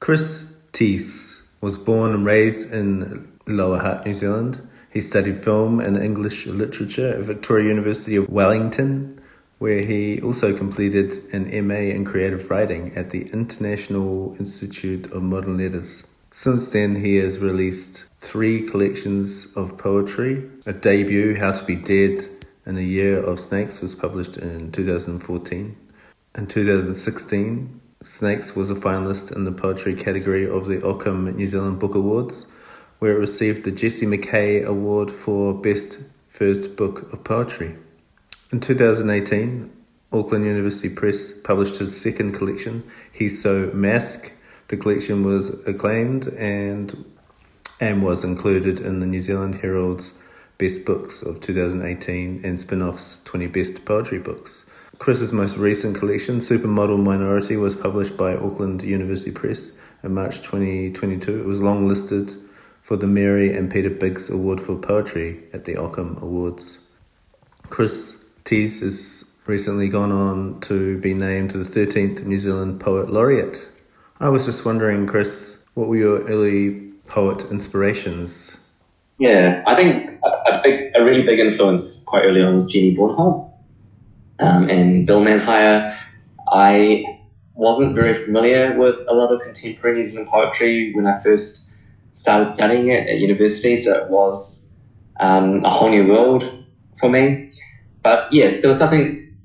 Chris Tse was born and raised in Lower Hutt, New Zealand. He studied film and English literature at Victoria University of Wellington, where he also completed an MA in creative writing at the International Institute of Modern Letters. Since then, he has released three collections of poetry. A debut, How to Be Dead in a Year of Snakes, was published in 2014. In 2016, Snakes was a finalist in the poetry category of the Ockham New Zealand Book Awards where it received the Jessie Mackay Award for Best First Book of Poetry. In 2018, Auckland University Press published his second collection, He's So Masc. The collection was acclaimed and and was included in the New Zealand Herald's Best Books of 2018 and Spinoff's 20 Best Poetry Books. Chris's most recent collection, Supermodel Minority, was published by Auckland University Press in March 2022. It was long listed for the Mary and Peter Biggs Award for Poetry at the Ockham Awards. Chris Tse has recently gone on to be named the 13th New Zealand Poet Laureate. I was just wondering, Chris, what were your early poet inspirations? Yeah, I think a, a big, a really big influence quite early on was Jenny Bornholdt um, and Bill Manhire. I wasn't very familiar with a lot of contemporary New Zealand poetry when I first started studying it at university, so it was um, a whole new world for me. But yes, there was something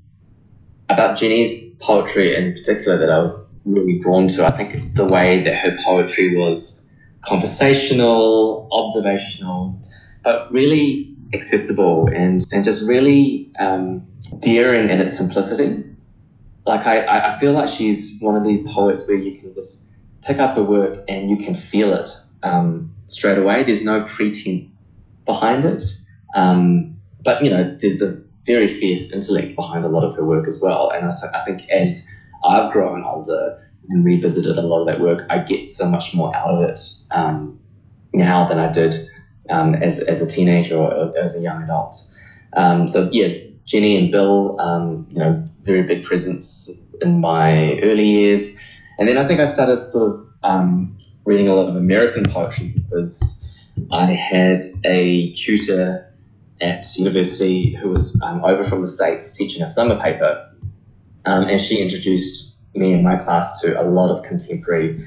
about Jenny's poetry in particular that I was really drawn to. I think the way that her poetry was conversational, observational, but really accessible and, and just really um, daring in its simplicity. Like I, I feel like she's one of these poets where you can just pick up her work and you can feel it um, straight away. There's no pretense behind it. Um, but, you know, there's a very fierce intellect behind a lot of her work as well. And I, I think as I've grown older and revisited a lot of that work, I get so much more out of it um, now than I did um, as, as a teenager or as a young adult. Um, so, yeah, Jenny and Bill, um, you know, very big presence in my early years. And then I think I started sort of um, reading a lot of American poetry because I had a tutor at university who was um, over from the States teaching a summer paper. Um, and she introduced me and my class to a lot of contemporary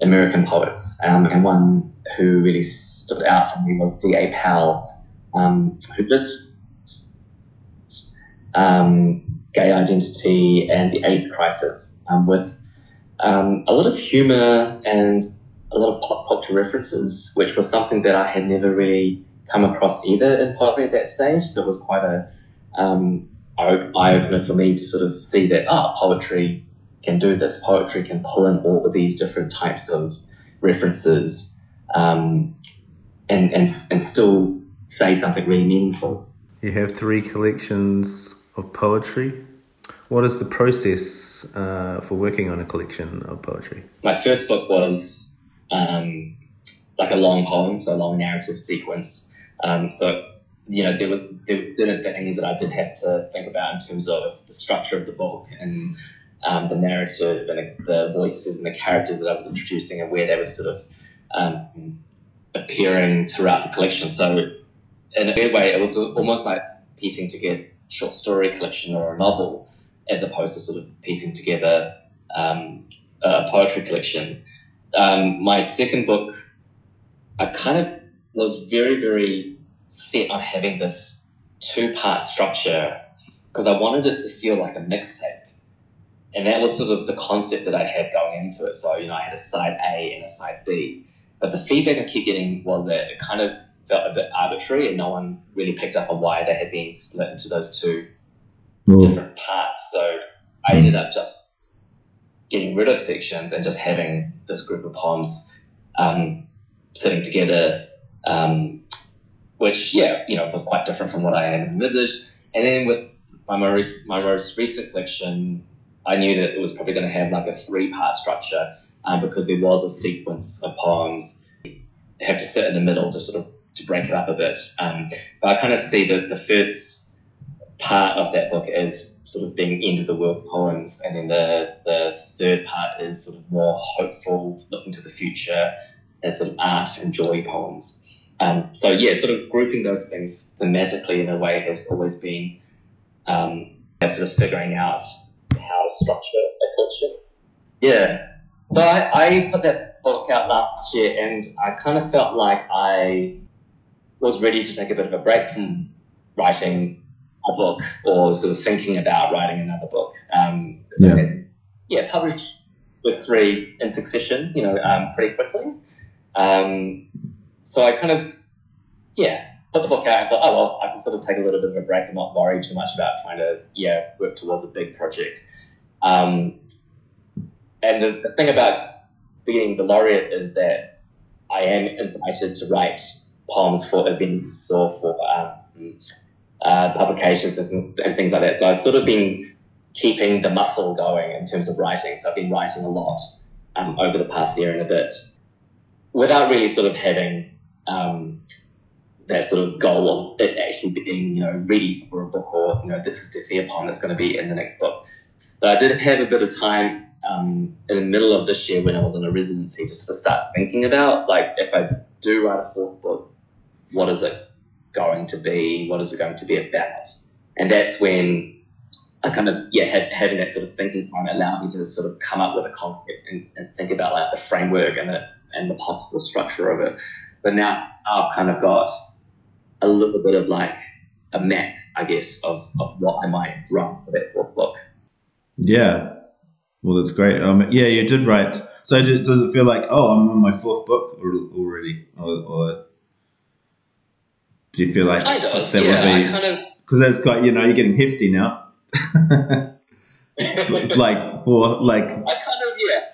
American poets. Um, and one who really stood out for me was D.A. Powell, um, who just um, gay identity and the AIDS crisis um, with um, a lot of humor and a lot of pop culture references, which was something that I had never really come across either in poetry at that stage. So it was quite a um, eye opener for me to sort of see that ah, oh, poetry can do this. Poetry can pull in all of these different types of references um, and, and, and still say something really meaningful. You have three collections of poetry. What is the process uh, for working on a collection of poetry? My first book was um, like a long poem, so a long narrative sequence. Um, so you know there was there were certain things that I did have to think about in terms of the structure of the book and um, the narrative and the voices and the characters that I was introducing and where they were sort of um, appearing throughout the collection. So in a weird way, it was almost like piecing together a short story collection or a novel as opposed to sort of piecing together um, a poetry collection. Um, my second book, I kind of was very, very set on having this two part structure because I wanted it to feel like a mixtape. And that was sort of the concept that I had going into it. So, you know, I had a side A and a side B. But the feedback I kept getting was that it kind of felt a bit arbitrary and no one really picked up on why they had been split into those two mm. different parts. So I ended up just getting rid of sections and just having this group of poems um, sitting together, um, which, yeah, you know, was quite different from what I had envisaged. And then with my most, my most recent collection, I knew that it was probably going to have like a three part structure um, because there was a sequence of poems have to sit in the middle to sort of to break it up a bit. Um, but I kind of see that the first part of that book is sort of being end of the world poems, and then the the third part is sort of more hopeful, looking to the future, as sort of art and joy poems. Um, so yeah, sort of grouping those things thematically in a way has always been um, sort of figuring out how to structure a collection. Yeah. So I, I put that book out last year, and I kind of felt like I was ready to take a bit of a break from writing a book or sort of thinking about writing another book. Um, yeah. I had, yeah, published with three in succession, you know, um, pretty quickly. Um, so I kind of, yeah, put the book out and thought, oh, well, I can sort of take a little bit of a break and not worry too much about trying to, yeah, work towards a big project. Um, and the, the thing about being the laureate is that I am invited to write poems for events or for um, uh, publications and things, and things like that. So I've sort of been keeping the muscle going in terms of writing. So I've been writing a lot um, over the past year and a bit without really sort of having um, that sort of goal of it actually being, you know, ready for a book or, you know, this is definitely a poem that's going to be in the next book. But I did have a bit of time um, in the middle of this year when I was in a residency just to start thinking about, like, if I do write a fourth book, what is it going to be? What is it going to be about? And that's when I kind of, yeah, had, having that sort of thinking time allowed me to sort of come up with a concept and, and think about like the framework and the, and the possible structure of it. So now I've kind of got a little bit of like a map, I guess, of, of what I might run for that fourth book. Yeah. Well, that's great. Um, yeah, you did write. So does it feel like, oh, I'm on my fourth book already? Or, or do you feel like kind of, that yeah, would be kind of because that's got you know you're getting hefty now. like for like I kind of yeah.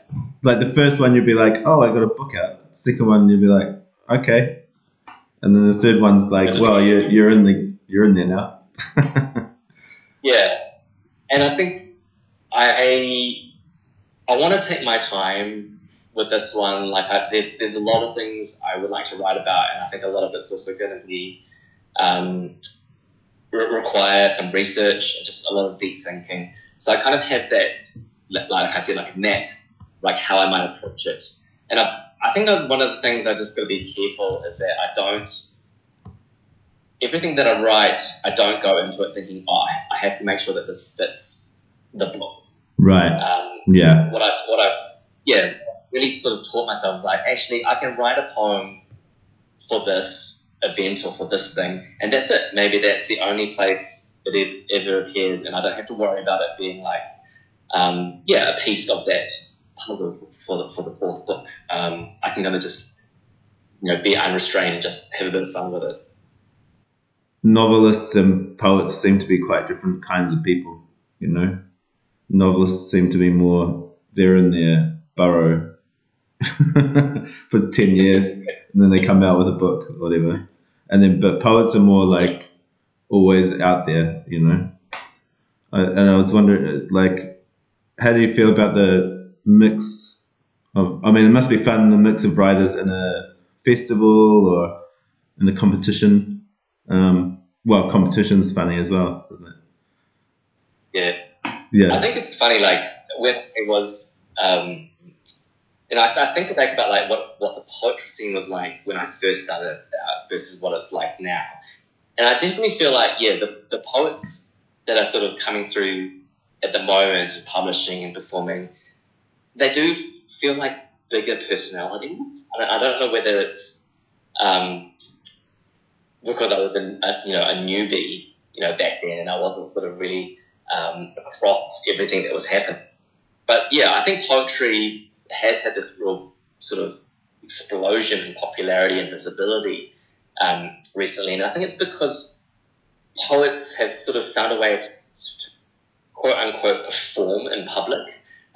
Like the first one you'd be like, oh, I got a book out. Second one you'd be like, okay, and then the third one's like, well, you're you're in the you're in there now. yeah, and I think I I want to take my time with this one. Like, I, there's there's a lot of things I would like to write about, and I think a lot of it's also going to be um, re- require some research and just a lot of deep thinking. So I kind of have that, like I said, like a map, like how I might approach it. And I, I think one of the things I just got to be careful is that I don't. Everything that I write, I don't go into it thinking, oh, I have to make sure that this fits the book. Right. Um, yeah. What I, what I, yeah, really sort of taught myself is like, actually, I can write a poem for this event or for this thing, and that's it. Maybe that's the only place it ever appears, and I don't have to worry about it being like, um, yeah, a piece of that puzzle for the for the fourth book. Um, I can kind of just you know be unrestrained just have a bit of fun with it. Novelists and poets seem to be quite different kinds of people, you know. Novelists seem to be more they're in their burrow for 10 years and then they come out with a book or whatever and then but poets are more like always out there, you know. I, and I was wondering, like, how do you feel about the mix of? I mean, it must be fun the mix of writers in a festival or in a competition. Um, well, competition's funny as well, isn't it? Yeah. I think it's funny, like when it was. Um, and I, I, think back about like what, what the poetry scene was like when I first started out versus what it's like now. And I definitely feel like, yeah, the, the poets that are sort of coming through at the moment and publishing and performing, they do feel like bigger personalities. I don't, I don't know whether it's um, because I was a, you know a newbie, you know, back then, and I wasn't sort of really um, across everything that was happening. But yeah, I think poetry has had this real sort of explosion in popularity and visibility um, recently, and I think it's because poets have sort of found a way to quote unquote perform in public,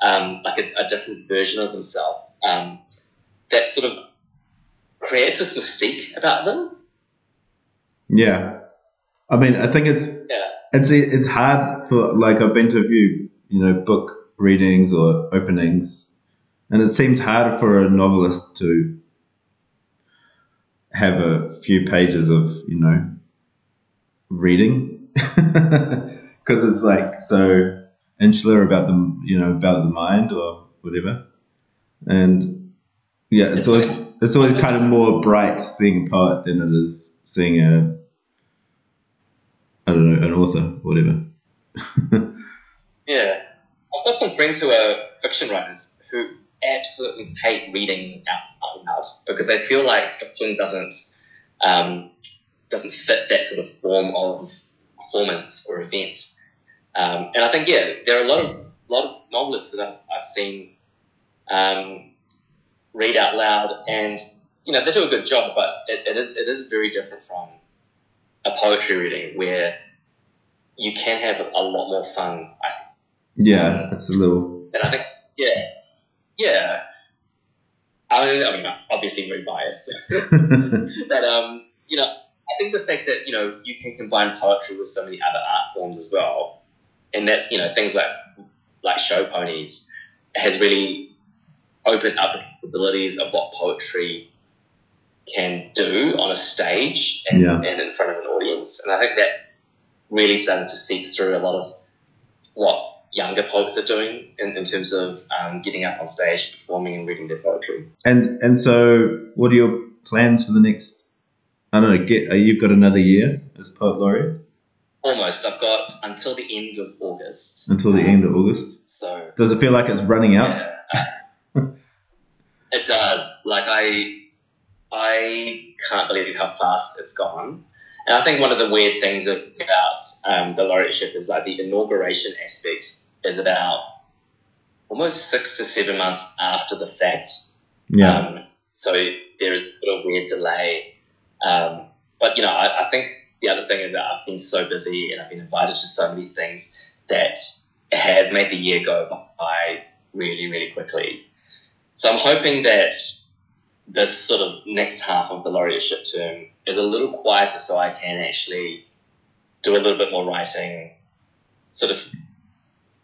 um, like a, a, different version of themselves um, that sort of creates this mystique about them. Yeah, I mean, I think it's yeah. It's it's hard for like I've been to a few you know book readings or openings and it seems harder for a novelist to have a few pages of, you know, reading. Because it's like so insular about the you know about the mind or whatever, and yeah, it's, always it's always kind of more bright seeing a poet than it is seeing a I don't know an author, whatever. Yeah. I've got some friends who are fiction writers who absolutely hate reading out loud because they feel like fiction doesn't um, doesn't fit that sort of form of performance or event. Um, and I think yeah, there are a lot of lot of novelists that I've, seen um, read out loud, and you know they do a good job, but it, it is it is very different from a poetry reading where you can have a lot more fun. I Yeah, it's a little and I think, yeah, yeah. I mean, I mean, obviously very biased, but um, you know, I think the fact that you know you can combine poetry with so many other art forms as well, and that's you know things like like show ponies has really opened up the possibilities of what poetry can do on a stage and, Yeah. and in front of an audience, and I think that really started to seep through a lot of what younger poets are doing in, in terms of um, getting up on stage, performing, and reading their poetry. and and so what are your plans for the next? I don't know. Get uh, you've got another year as poet laureate Almost, I've got until the end of August. until the end of August. So Does it feel like it's running out? yeah. it does. Like I, I can't believe how fast it's gone. And I think one of the weird things about um, the laureateship is like the inauguration aspect is about almost six to seven months after the fact. Yeah. Um, so there is a little weird delay. Um, but, you know, I, I think the other thing is that I've been so busy and I've been invited to so many things that it has made the year go by really, really quickly. So I'm hoping that this sort of next half of the laureateship term is a little quieter so I can actually do a little bit more writing, sort of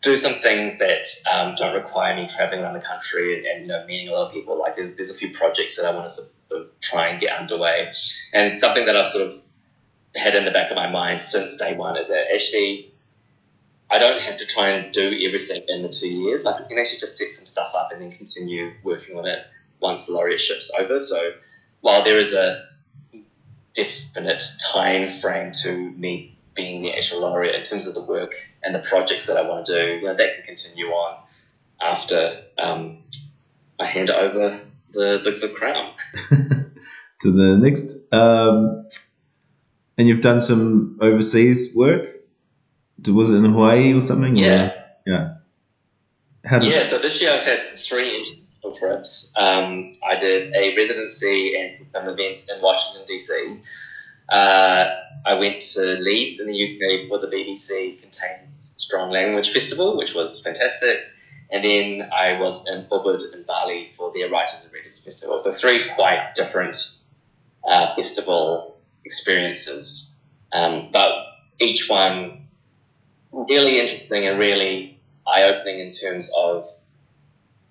do some things that um, don't require me traveling around the country and, and you know meeting a lot of people. Like there's, there's a few projects that I want to sort of try and get underway, and something that I've sort of had in the back of my mind since day one is that actually I don't have to try and do everything in the two years. Like I can actually just set some stuff up and then continue working on it once the laureateship's over. So while there is a definite time frame to me being the actual laureate in terms of the work and the projects that I want to do, you know, that can continue on after um, I hand over the, the, the crown. to the next. Um, and you've done some overseas work. Was it in Hawaii or something? or- Yeah. yeah. How did, Yeah, so this year I've had three trips. Um, I did a residency and some events in Washington, D.C. Uh, I went to Leeds in the UK for the BBC Contains Strong Language Festival, which was fantastic. And then I was in Ubud in Bali for their Writers and Readers Festival. So three quite different uh, festival experiences, um, but each one really interesting and really eye-opening in terms of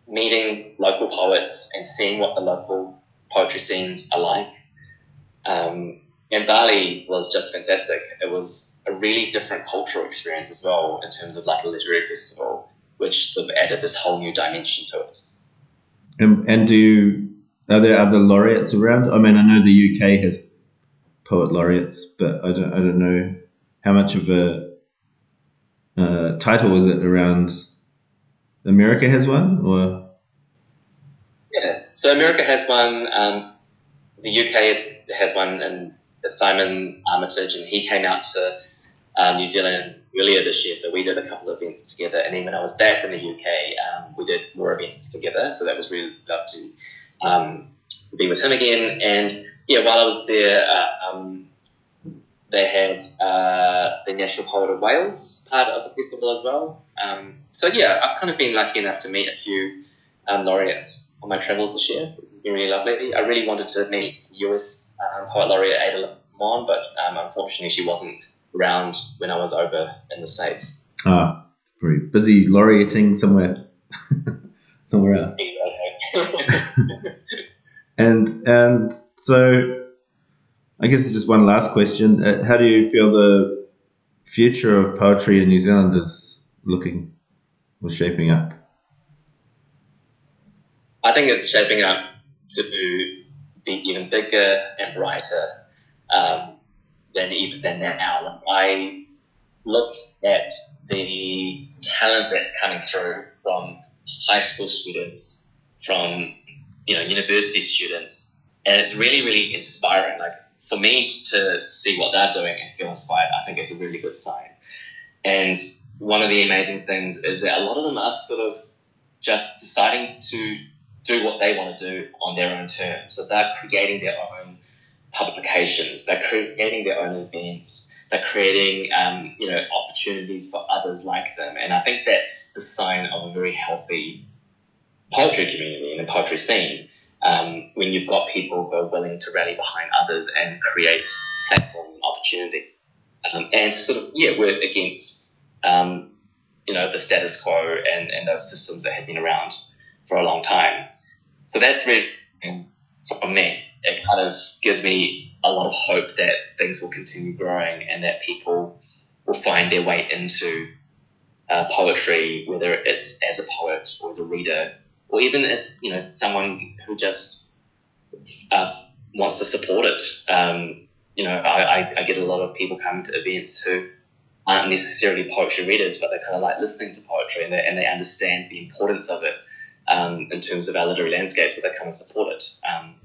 meeting local poets and seeing what the local poetry scenes are like. Um, and Bali was just fantastic. It was a really different cultural experience as well in terms of like a literary festival, which sort of added this whole new dimension to it. and, and do you, are there other laureates around? I mean, I know the UK has poet laureates, but I don't, I don't know how much of a uh, title is it around. America has one, or Yeah. So America has one. Um, the UK has, has one, and Simon Armitage, and he came out to um, New Zealand earlier this year. So we did a couple of events together, and then when I was back in the UK, um, we did more events together. So that was really lovely to um, to be with him again. And yeah, while I was there, uh, um, they had uh, the National Poet of Wales part of the festival as well. Um, so yeah, I've kind of been lucky enough to meet a few um, laureates on my travels this year, which has been really lovely. I really wanted to meet the US um, poet laureate Ada Limon, but um, unfortunately she wasn't around when I was over in the States. ah, pretty busy laureating somewhere, somewhere else. And and so, I guess just one last question: uh, How do you feel the future of poetry in New Zealand is looking or shaping up? I think it's shaping up to be even bigger and brighter um, than even than now. I look at the talent that's coming through from high school students, from you know university students, and it's really really inspiring. Like for me to see what they're doing and feel inspired, I think it's a really good sign. And one of the amazing things is that a lot of them are sort of just deciding to do what they want to do on their own terms. So they're creating their own publications, they're creating their own events, they're creating um, you know opportunities for others like them, and I think that's the sign of a very healthy poetry community and a poetry scene. Um, when you've got people who are willing to rally behind others and create platforms and opportunity, um, and sort of yeah work against um, you know the status quo and, and those systems that have been around for a long time. So that's really for me. It kind of gives me a lot of hope that things will continue growing and that people will find their way into uh, poetry, whether it's as a poet or as a reader, or even as you know someone who just uh, wants to support it. Um, you know, I, I, get a lot of people coming to events who aren't necessarily poetry readers, but they're kind of like listening to poetry and they, and they understand the importance of it um, in terms of our literary landscape, so they come and support it, um,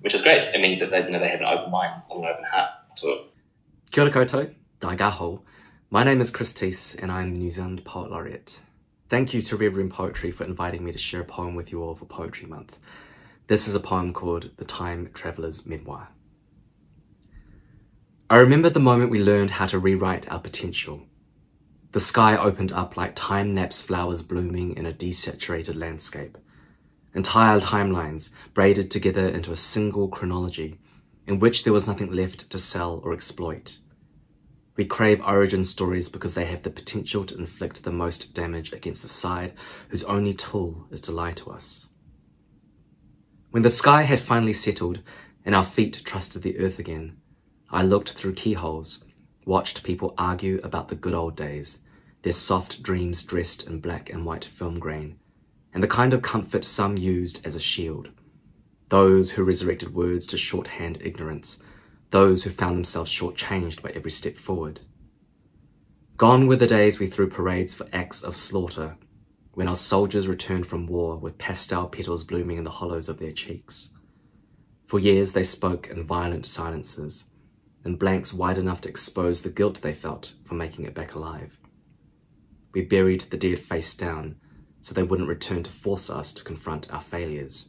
which is great. It means that they, you know, they have an open mind and an open heart to it. Kia ora koutou, daigaho. My name is Chris Tse and I'm the New Zealand Poet Laureate. Thank you to Red Room Poetry for inviting me to share a poem with you all for Poetry Month. This is a poem called The Time Traveller's Memoir. I remember the moment we learned how to rewrite our potential the sky opened up like time-lapse flowers blooming in a desaturated landscape. Entire timelines braided together into a single chronology in which there was nothing left to sell or exploit. We crave origin stories because they have the potential to inflict the most damage against the side whose only tool is to lie to us. When the sky had finally settled and our feet trusted the earth again, I looked through keyholes, watched people argue about the good old days, their soft dreams dressed in black and white film grain, and the kind of comfort some used as a shield. Those who resurrected words to shorthand ignorance, those who found themselves shortchanged by every step forward. Gone were the days we threw parades for acts of slaughter, when our soldiers returned from war with pastel petals blooming in the hollows of their cheeks. For years they spoke in violent silences, in blanks wide enough to expose the guilt they felt for making it back alive. We buried the dead face down so they wouldn't return to force us to confront our failures.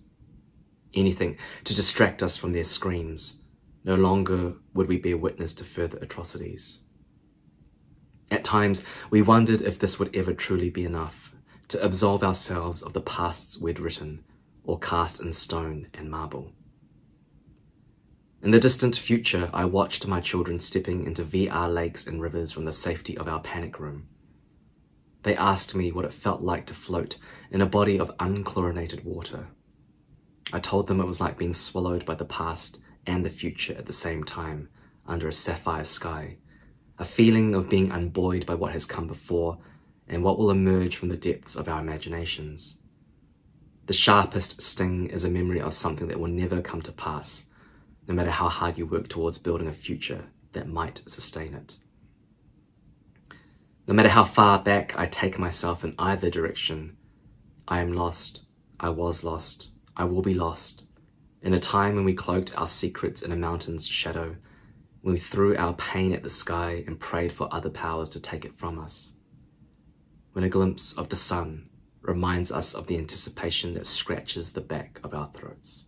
Anything to distract us from their screams. No longer would we bear witness to further atrocities. At times, we wondered if this would ever truly be enough to absolve ourselves of the pasts we'd written or cast in stone and marble. In the distant future, I watched my children stepping into VR lakes and rivers from the safety of our panic room. They asked me what it felt like to float in a body of unchlorinated water. I told them it was like being swallowed by the past and the future at the same time under a sapphire sky, a feeling of being unbuoyed by what has come before and what will emerge from the depths of our imaginations. The sharpest sting is a memory of something that will never come to pass, no matter how hard you work towards building a future that might sustain it. No matter how far back I take myself in either direction, I am lost, I was lost, I will be lost. In a time when we cloaked our secrets in a mountain's shadow, when we threw our pain at the sky and prayed for other powers to take it from us. When a glimpse of the sun reminds us of the anticipation that scratches the back of our throats.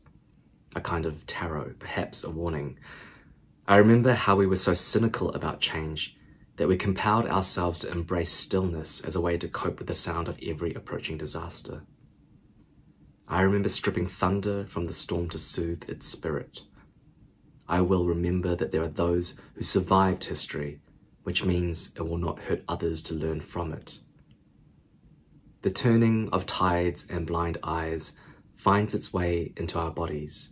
A kind of tarot, perhaps a warning. I remember how we were so cynical about change that we compelled ourselves to embrace stillness as a way to cope with the sound of every approaching disaster. I remember stripping thunder from the storm to soothe its spirit. I will remember that there are those who survived history, which means it will not hurt others to learn from it. The turning of tides and blind eyes finds its way into our bodies,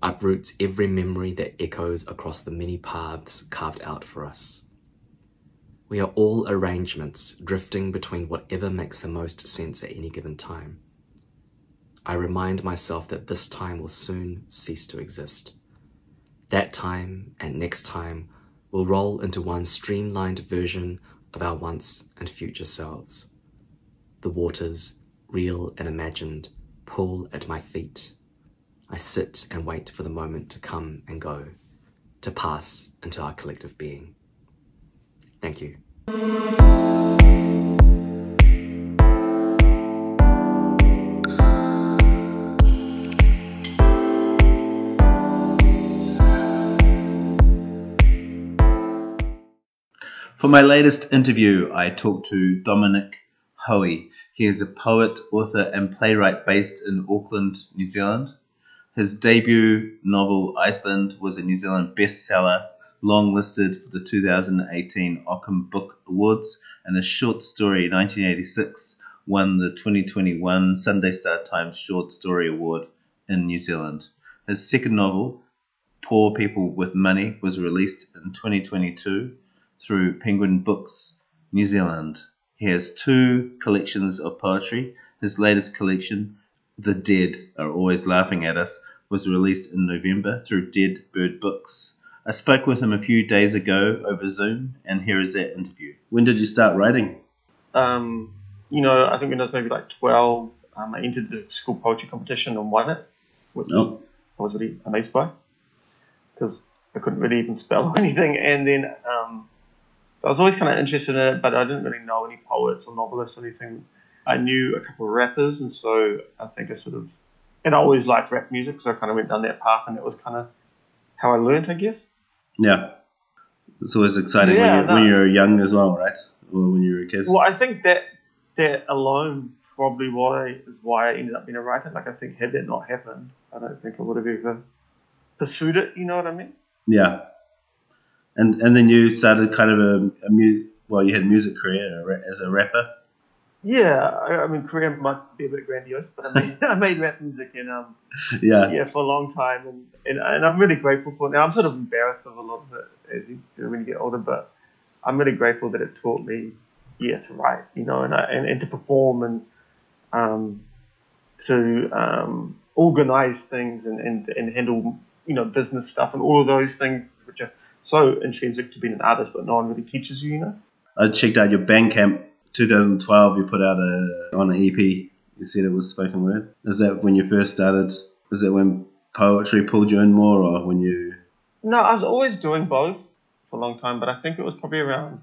uproots every memory that echoes across the many paths carved out for us. We are all arrangements drifting between whatever makes the most sense at any given time. I remind myself that this time will soon cease to exist. That time and next time will roll into one streamlined version of our once and future selves. The waters, real and imagined, pull at my feet. I sit and wait for the moment to come and go, to pass into our collective being. Thank you. For my latest interview, I talked to Dominic Hoey. He is a poet, author, and playwright based in Auckland, New Zealand. His debut novel, Iceland, was a New Zealand bestseller, longlisted for the 2018 Ockham Book Awards, and his short story, 1986, won the 2021 Sunday Star Times Short Story Award in New Zealand. His second novel, Poor People with Money, was released in 2022 through Penguin Books New Zealand. He has two collections of poetry. His latest collection, The Dead Are Always Laughing at Us, was released in November through Dead Bird Books. I spoke with him a few days ago over Zoom, and here is that interview. When did you start writing? Um, you know, I think when I was maybe like 12, um, I entered the school poetry competition and won it, which Oh, I was really amazed by because I couldn't really even spell anything. And then, um, so I was always kind of interested in it, but I didn't really know any poets or novelists or anything. I knew a couple of rappers, and so I think I sort of, and I always liked rap music, so I kind of went down that path, and it was kind of how I learned, I guess. yeah. It's always exciting Yeah, when, you, no. when you're young as well, right? Or when you were a kid. Well, I think that that alone probably why is why I ended up being a writer. Like I think had that not happened, I don't think I would have ever pursued it. You know what I mean? Yeah. And and then you started kind of a, a mu- well, you had a music career as a rapper. Yeah, I, I mean, career might be a bit grandiose, but I made, I made rap music and um, Yeah. yeah, for a long time, and, and and I'm really grateful for it. Now I'm sort of embarrassed of a lot of it as you do when you get older, but I'm really grateful that it taught me, yeah, to write, you know, and I, and, and to perform and um, to um, organize things and, and and handle you know business stuff and all of those things which are so intrinsic to being an artist, but no one really teaches you, you know. I checked out your Bandcamp 2012. You put out a on an EP. You said it was spoken word. Is that when you first started? Is that when poetry pulled you in more, or when you? No, I was always doing both for a long time, but I think it was probably around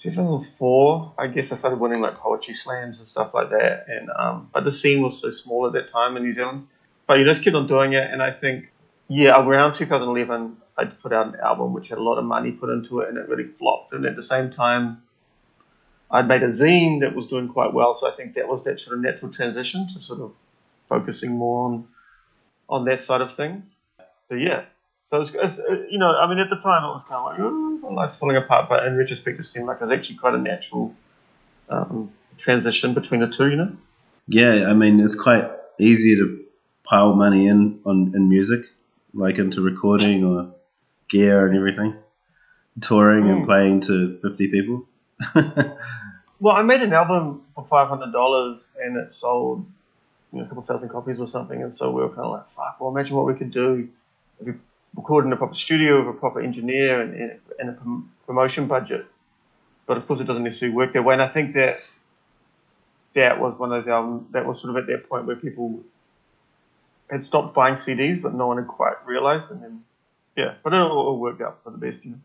2004. I guess I started winning like poetry slams and stuff like that. And um, but the scene was so small at that time in New Zealand. But you just kept on doing it, and I think yeah, around 2011, I put out an album which had a lot of money put into it, and it really flopped. And at the same time, I'd made a zine that was doing quite well, so I think that was that sort of natural transition to sort of focusing more on on that side of things. So yeah, so it's, it's uh, you know, I mean, at the time it was kind of like, oh, life's falling apart, but in retrospect, it seemed like it was actually quite a natural um, transition between the two, you know. Yeah, I mean it's quite easy to pile money in on in music, like into recording or gear and everything, touring and Mm. playing to 50 people. Well, I made an album for five hundred dollars, and it sold you know, a couple thousand copies or something, and so we were kind of like, fuck. Well, imagine what we could do if we recorded in a proper studio with a proper engineer and, and, and a prom- promotion budget. But of course, it doesn't necessarily work that way, and I think that that was one of those albums that was sort of at that point where people had stopped buying CDs, but no one had quite realized, and then yeah, but it all, all worked out for the best, you know.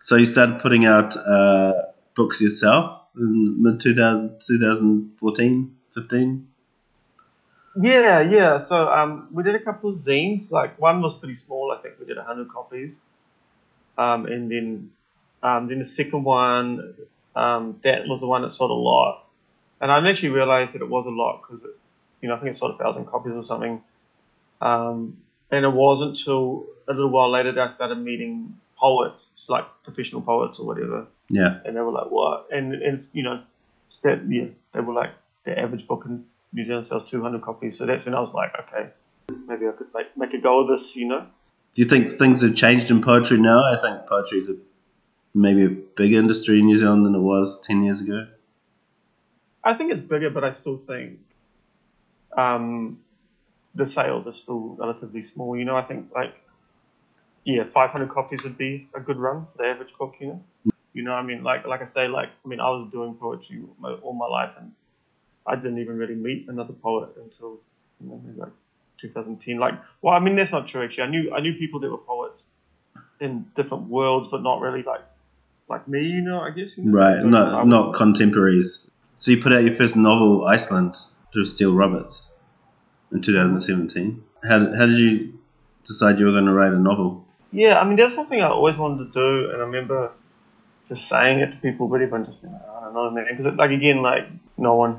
So you started putting out uh, books yourself in mid 2014, 15? Yeah, yeah. So um, we did a couple of zines. Like one was pretty small. I think we did hundred copies. Um, and then, um, then the second one, um, that was the one that sold a lot. And I actually realized that it was a lot because, you know, I think it sold a thousand copies or something. Um, and it wasn't until a little while later that I started meeting poets, like professional poets or whatever Yeah. and they were like, "What?" And and you know, that yeah, they were like, the average book in New Zealand sells 200 copies. So that's when I was like, okay, maybe I could make make a go of this, you know? Do you think things have changed in poetry now? I think poetry is a maybe a bigger industry in New Zealand than it was ten years ago? I think it's bigger, but I still think um, the sales are still relatively small. You know, I think like yeah, 500 copies would be a good run for the average book. You know, you know, I mean, like like I say, like I mean, I was doing poetry my, all my life, and I didn't even really meet another poet until you know, maybe like 2010. Like, well, I mean, that's not true actually. I knew I knew people that were poets in different worlds, but not really like like me. You know, I guess. You know? Right, not not contemporaries. So you put out your first novel, Iceland, through Steele Roberts, in 2017. How how did you decide you were going to write a novel? Yeah, I mean, that's something I always wanted to do, and I remember just saying it to people, but everyone just, I don't know, man. Because, like, again, like, no one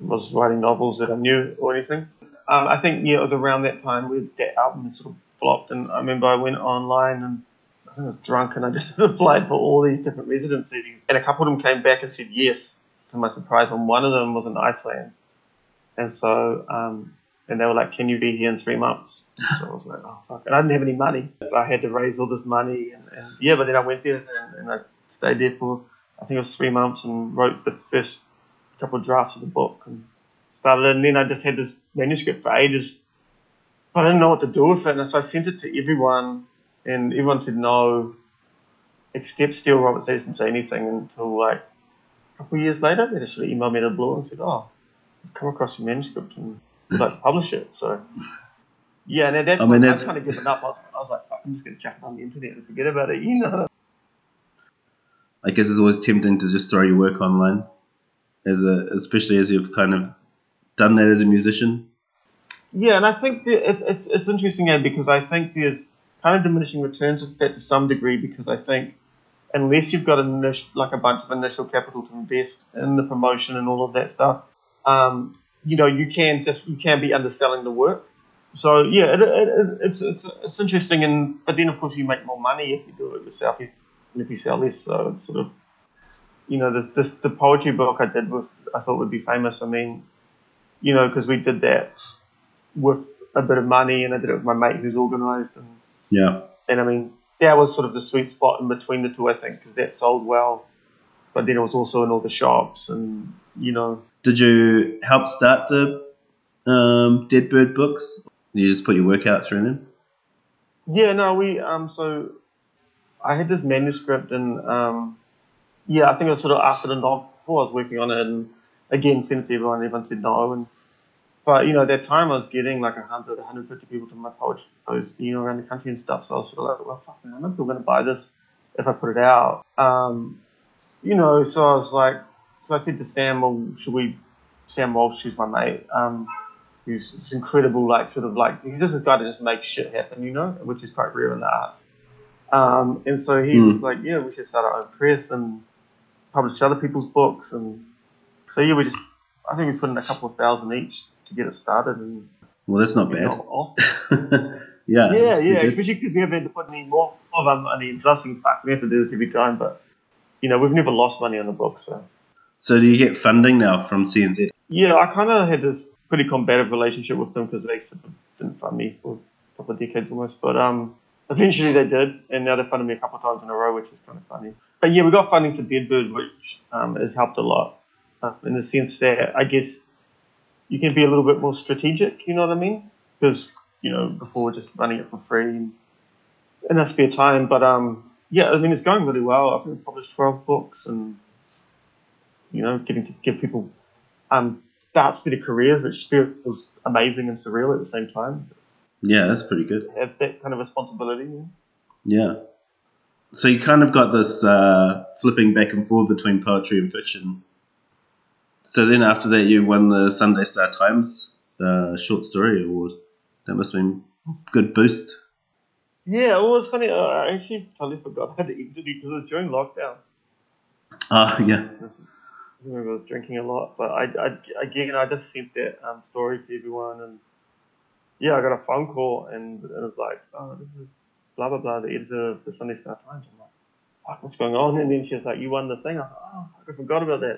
was writing novels that I knew or anything. Um, I think, yeah, it was around that time where that album sort of flopped, and I remember I went online and I think I was drunk and I just applied for all these different residencies, and a couple of them came back and said yes, to my surprise, and one of them was in Iceland. And so, um, and they were like, "Can you be here in three months?" So I was like, "Oh fuck!" And I didn't have any money, so I had to raise all this money. And, and yeah, but then I went there and, and I stayed there for I think it was three months and wrote the first couple of drafts of the book and started. And then I just had this manuscript for ages, but I didn't know what to do with it. And so I sent it to everyone, and everyone said no, except Steele Roberts. They didn't say anything until like a couple of years later. They just sort of emailed me to blue and said, "Oh, I've come across your manuscript and to publish it." So. Yeah, and at that I mean, that's- kind of given up. I was, I was like, Fuck, I'm just going to chuck it on the internet and forget about it, you know? I guess it's always tempting to just throw your work online, as a especially as you've kind of done that as a musician. Yeah, and I think it's, it's, it's interesting, yeah, because I think there's kind of diminishing returns of that to some degree because I think unless you've got an initial, like a bunch of initial capital to invest in the promotion and all of that stuff, um, you know, you can just you can be underselling the work. So yeah, it, it, it, it's it's it's interesting, and but then of course you make more money if you do it yourself, and if you sell less. So it's sort of, you know, this this the poetry book I did with I thought would be famous. I mean, you know, because we did that with a bit of money, and I did it with my mate who's organised, and Yeah, and I mean that was sort of the sweet spot in between the two, I think, because that sold well, but then it was also in all the shops, and you know, Did you help start the um, Dead Bird books? You just put your work out through them. Yeah, no, we um so I had this manuscript and um yeah, I think it was sort of after the novel I was working on it and again sent it to everyone, everyone said no and but you know, at that time I was getting like 100, 150 people to my poetry shows, you know, around the country and stuff. So I was sort of like, well, fuck, man, I'm not going to buy this if I put it out. Um, you know, so I was like, so I said to Sam, well, should we, Sam Walsh, who's my mate, um, who's this incredible, like, sort of like, he's just a guy that just makes shit happen, you know, which is quite rare in the arts. Um, and so he Hmm. was like, yeah, we should start our own press and publish other people's books. And so, yeah, we just, I think we put in a couple of thousand each to get it started and Well, that's not bad. yeah, Yeah, yeah, especially because we haven't had to put any more of them. I mean, it's us and fuck, we have to do this every time, but, you know, we've never lost money on the book, so. So do you get funding now from CNZ? Yeah, I kind of had this pretty combative relationship with them because they didn't fund me for a couple of decades almost. But um, eventually they did, and now they funded me a couple of times in a row, which is kind of funny. But yeah, we got funding for Deadbird, which um, has helped a lot uh, in the sense that I guess you can be a little bit more strategic. You know what I mean? Because you know before just running it for free and in our spare time. But um, yeah, I mean it's going really well. I think we published twelve books and you know, getting to give people um, starts to their careers, which feels amazing and surreal at the same time. Yeah, that's pretty good. Have that kind of responsibility. Yeah. So you kind of got this uh, flipping back and forth between poetry and fiction. So then after that, you won the Sunday Star Times uh, Short Story Award. That must have been a good boost. Yeah, well, it's funny. Uh, I actually totally forgot I had the interview because it was during lockdown. Ah, yeah. I remember I was drinking a lot, but I, I, again, I just sent that um, story to everyone, and yeah, I got a phone call, and it was like, oh, this is blah blah blah, the editor of the Sunday Star Times. I'm like, fuck, what's going on? And then she was like, you won the thing. I was like, oh, I forgot about that.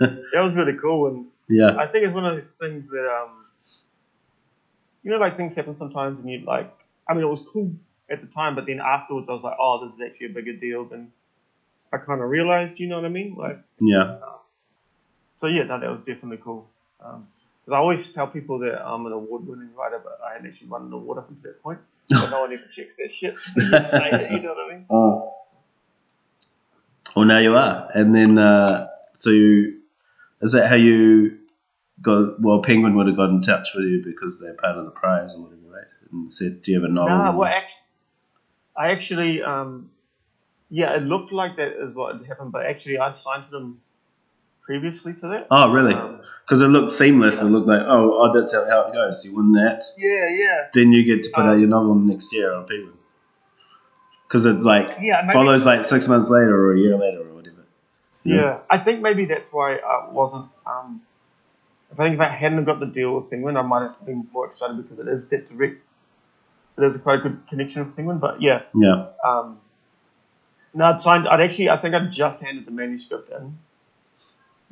That was really cool, and Yeah. I think it's one of those things that um, you know, like things happen sometimes, and you like. I mean, it was cool at the time, but then afterwards, I was like, oh, this is actually a bigger deal than I kind of realized. You know what I mean? Like, Yeah. so yeah, no, that was definitely cool. Um I always tell people that I'm an award-winning writer, but I hadn't actually won an award up until that point. But no one ever checks that shit. So you say it, you know what I mean? Oh. Well, now you are, and then uh, so you, is that how you got? Well, Penguin would have got in touch with you because they're part of the prize or whatever, right? And said, "Do you have a novel?" Nah, well, act- I actually, um, yeah, it looked like that is what had happened, but actually, I'd signed to them previously to that. oh, really? Um, Because it looked seamless. It looked like, oh, oh, that's how, how it goes. You win that, yeah, yeah, then you get to put out Um, your novel next year on Penguin. Because it's like yeah. Maybe, follows like six months later or a year later or whatever. yeah, I think maybe that's why I wasn't. Um, I think if I hadn't got the deal with Penguin, I might have been more excited because it is that direct. Is a quite good connection with Penguin, but yeah. Yeah. Um, no, I'd signed. I'd actually. I think I'd just handed the manuscript in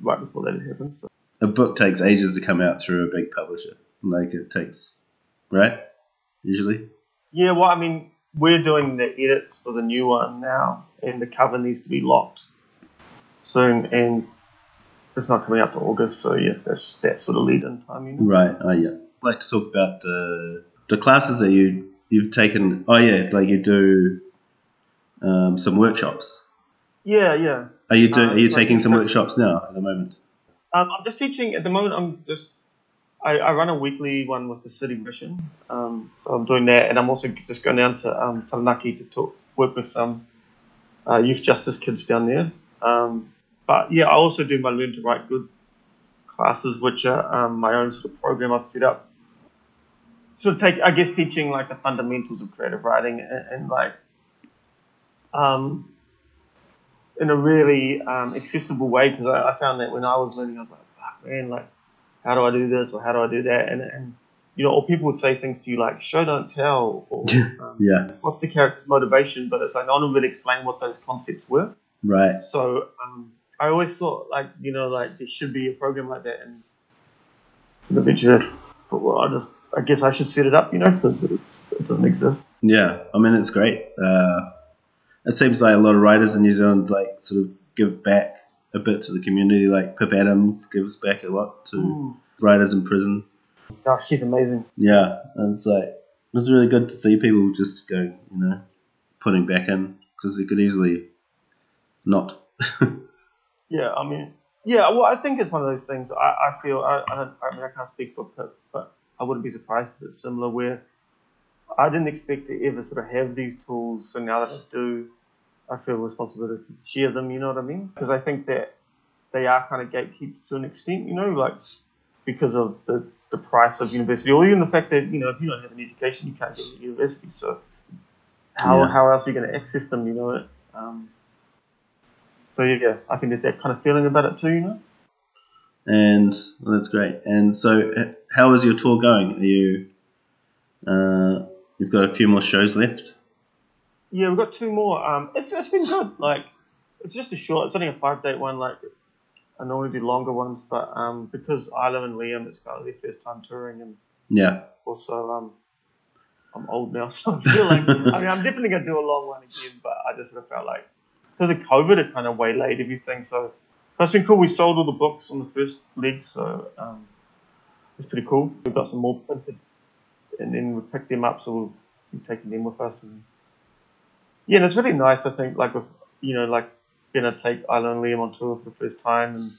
right before that had happened. So. A book takes ages to come out through a big publisher. Like it takes, right? Usually. Yeah, well, I mean, we're doing the edits for the new one now, and the cover needs to be locked soon, and it's not coming out to August, so yeah, that's that sort of lead in time, you know. Right. Oh yeah. I'd like to talk about the the classes that you you've taken. Oh yeah, it's like you do um, some workshops. Yeah, yeah. Are you doing Um, Are you like taking some workshops now at the moment? Um, I'm just teaching at the moment. I'm just I, I run a weekly one with the city mission. Um, so I'm doing that, and I'm also just going down to um, Taranaki to talk, work with some uh, youth justice kids down there. Um, but yeah, I also do my learn to write good classes, which are um, my own sort of program I've set up. So take I guess teaching like the fundamentals of creative writing and, and like um, in a really um, accessible way because I, I found that when I was learning, I was like, fuck, man, like, how do I do this or how do I do that? And, and you know, or people would say things to you like, show, don't tell, or um, Yeah. what's the character motivation? But it's like, no one would really explain what those concepts were. Right. So um, I always thought, like, you know, like there should be a program like that. And eventually, but well, I just, I guess I should set it up, you know, because it, it doesn't exist. Yeah. I mean, it's great. Uh, it seems like a lot of writers in New Zealand like sort of give back a bit to the community. Like Pip Adams gives back a lot to Mm. writers in prison. Oh, she's amazing. Yeah, and it's like it's really good to see people just go, you know, putting back in because they could easily not. Yeah, I mean, yeah. Well, I think it's one of those things. I, I feel I, I don't. I mean, I can't speak for Pip, but I wouldn't be surprised if it's similar. Where I didn't expect to ever sort of have these tools, so now that I do, I feel responsibility to share them. You know what I mean? Because I think that they are kind of gatekeepers to an extent. You know, like because of the the price of university, or even the fact that you know if you don't have an education, you can't get into university. So how Yeah. how else are you going to access them? You know. Um, so yeah, I think there's that kind of feeling about it too, you know. And well, that's great. And so, how is your tour going? Are you? Uh, you've got a few more shows left. Yeah, we've got two more. Um, it's it's been good. Like, it's just a short. It's only a five date one. Like, I normally do longer ones, but um, because Isla and Liam, it's kind of their first time touring, and Yeah, also um, I'm old now, so I feel like I mean I'm definitely gonna do a long one again, but I just sort of felt like because of COVID, it kind of waylaid everything. So that's been cool. We sold all the books on the first leg, so um, it's pretty cool. We've got some more printed, and then we picked them up, so we'll be taking them with us. And yeah, and it's really nice. I think like with you know like being able to take Isla and Liam on tour for the first time, and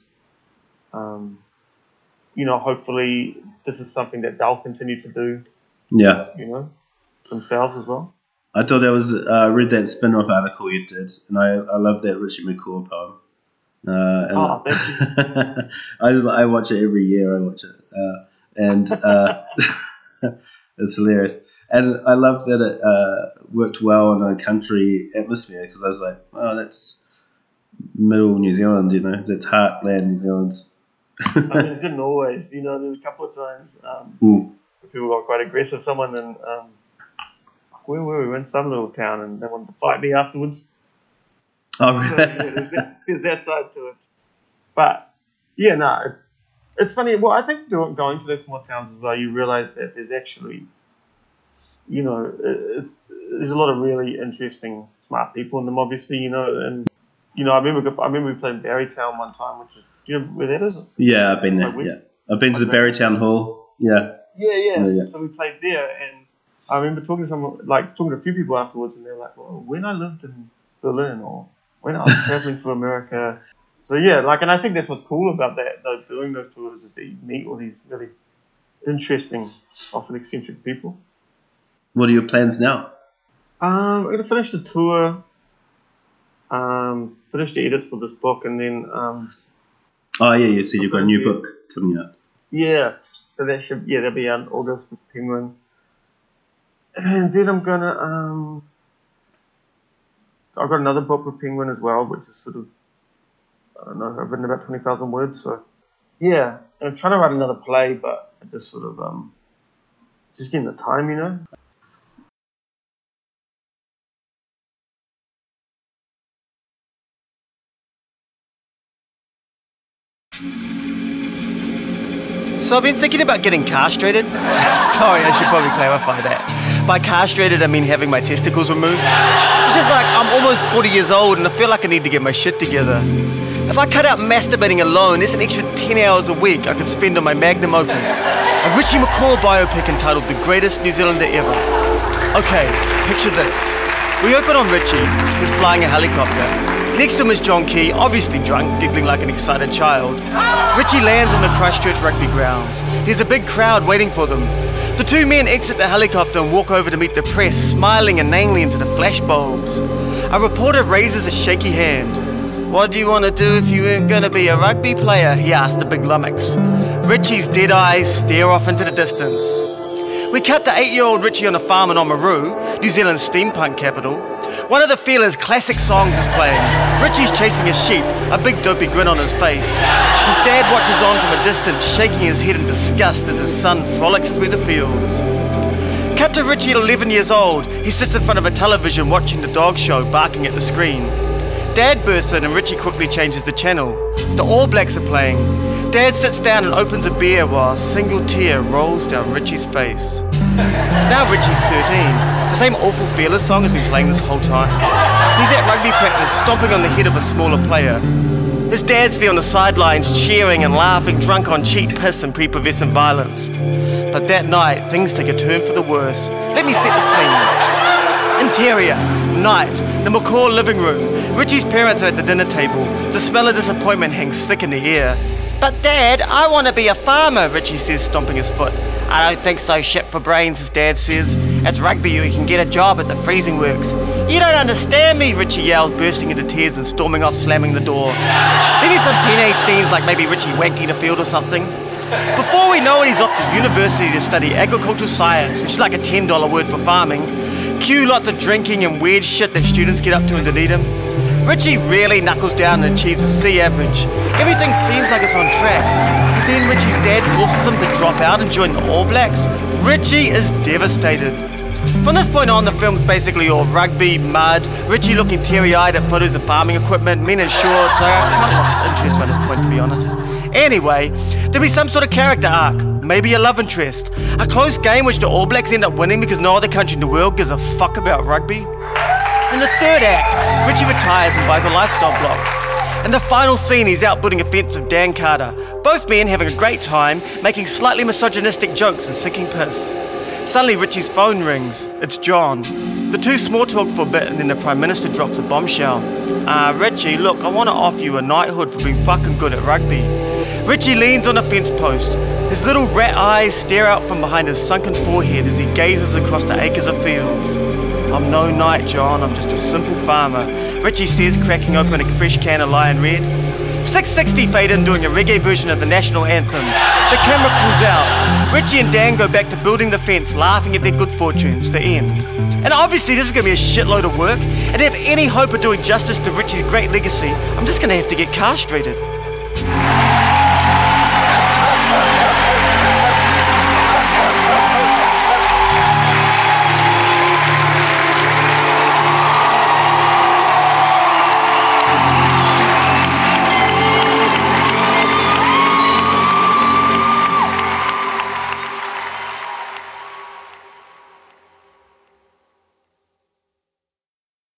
um, you know hopefully this is something that they'll continue to do yeah. you know, themselves as well. I thought that was. Uh, I read that spin-off article you did, and I I love that Richard McCaw poem. Uh, and Oh, thank I I watch it every year. I watch it, uh, and uh, it's hilarious. And I loved that it uh, worked well in a country atmosphere because I was like, oh, that's middle New Zealand, you know, that's heartland New Zealand. I mean, it didn't always, you know, there's a couple of times um, Mm. people got quite aggressive. Someone in, um, where were we? We were in some little town and they wanted to fight me afterwards. Oh, So, yeah, really? there's, that, there's that side to it. But, yeah, no, it's funny. Well, I think doing, going to those small towns as well, you realize that there's actually, you know, it's, there's a lot of really interesting, smart people in them, obviously, you know, and you know, I remember I remember we played in Barrytown one time, which is do you know where that is? Yeah, I've been there. Like Yeah, I've been to the Barrytown Hall. Yeah, Yeah, yeah. Yeah, yeah. So we played there, and I remember talking to someone, like talking to a few people afterwards, and they were like, "Well, when I lived in Berlin, or when I was traveling through America." So yeah, like, and I think that's what's cool about that, though, doing those tours is that you meet all these really interesting, often eccentric people. what are your plans now? Um, I'm gonna finish the tour, um, finish the edits for this book, and then um, Oh yeah, you said you've got a new book coming out. Yeah, so that should yeah that'll be on August with Penguin, and then I'm gonna um I've got another book with Penguin as well, which is sort of I don't know I've written about twenty thousand words, so yeah, I'm trying to write another play, but I just sort of um just getting the time, you know. So I've been thinking about getting castrated. Sorry, I should probably clarify that. By castrated, I mean having my testicles removed. It's just like I'm almost 40 years old and I feel like I need to get my shit together. If I cut out masturbating alone, there's an extra 10 hours a week I could spend on my magnum opus. A Richie McCaw biopic entitled The Greatest New Zealander Ever. Okay, picture this. We open on Richie, who's flying a helicopter. Next to him is John Key, obviously drunk, giggling like an excited child. Richie lands on the Christchurch rugby grounds. There's a big crowd waiting for them. The two men exit the helicopter and walk over to meet the press, smiling inanely into the flashbulbs. A reporter raises a shaky hand. What do you want to do if you weren't going to be a rugby player? He asked the big lummox. Richie's dead eyes stare off into the distance. We cut to eight year old Richie on a farm in Oamaru, New Zealand's steampunk capital. One of the Feelers' classic songs is playing. Richie's chasing his sheep, a big dopey grin on his face. His dad watches on from a distance, shaking his head in disgust as his son frolics through the fields. Cut to Richie at 11 years old. He sits in front of a television watching the dog show, barking at the screen. Dad bursts in and Richie quickly changes the channel. The All Blacks are playing. Dad sits down and opens a beer while a single tear rolls down Richie's face. Now Richie's 13. The same awful Feelers song has been playing this whole time. He's at rugby practice, stomping on the head of a smaller player. His dad's there on the sidelines, cheering and laughing, drunk on cheap piss and prepubescent violence. But that night, things take a turn for the worse. Let me set the scene. Interior, night, the McCaw living room. Richie's parents are at the dinner table. The smell of disappointment hangs thick in the air. But Dad, I want to be a farmer, Richie says, stomping his foot. I don't think so, shit for brains, his dad says. It's rugby, or you can get a job at the freezing works. You don't understand me, Richie yells, bursting into tears and storming off, slamming the door. Then there's some teenage scenes like maybe Richie wanking a field or something. Before we know it, he's off to university to study agricultural science, which is like a $10 word for farming. Cue lots of drinking and weird shit that students get up to in Dunedin. Richie really knuckles down and achieves a C average. Everything seems like it's on track. But then Richie's dad forces him to drop out and join the All Blacks. Richie is devastated. From this point on, the film's basically all rugby, mud, Richie looking teary eyed at photos of farming equipment, men in shorts. I kind of lost interest on this point, to be honest. Anyway, there'll be some sort of character arc, maybe a love interest, a close game which the All Blacks end up winning because no other country in the world gives a fuck about rugby. In the third act, Richie retires and buys a lifestyle block. In the final scene, he's out putting a fence of Dan Carter. Both men having a great time, making slightly misogynistic jokes and sinking piss. Suddenly, Richie's phone rings. It's John. The two small talk for a bit, and then the Prime Minister drops a bombshell. Ah, Richie, look, I want to offer you a knighthood for being fucking good at rugby. Richie leans on a fence post. His little rat eyes stare out from behind his sunken forehead as he gazes across the acres of fields. I'm no knight, John, I'm just a simple farmer. Richie says, cracking open a fresh can of Lion Red. Six60 fade in doing a reggae version of the national anthem. The camera pulls out. Richie and Dan go back to building the fence, laughing at their good fortunes. The end. And obviously, this is going to be a shitload of work. And to have any hope of doing justice to Richie's great legacy, I'm just going to have to get castrated.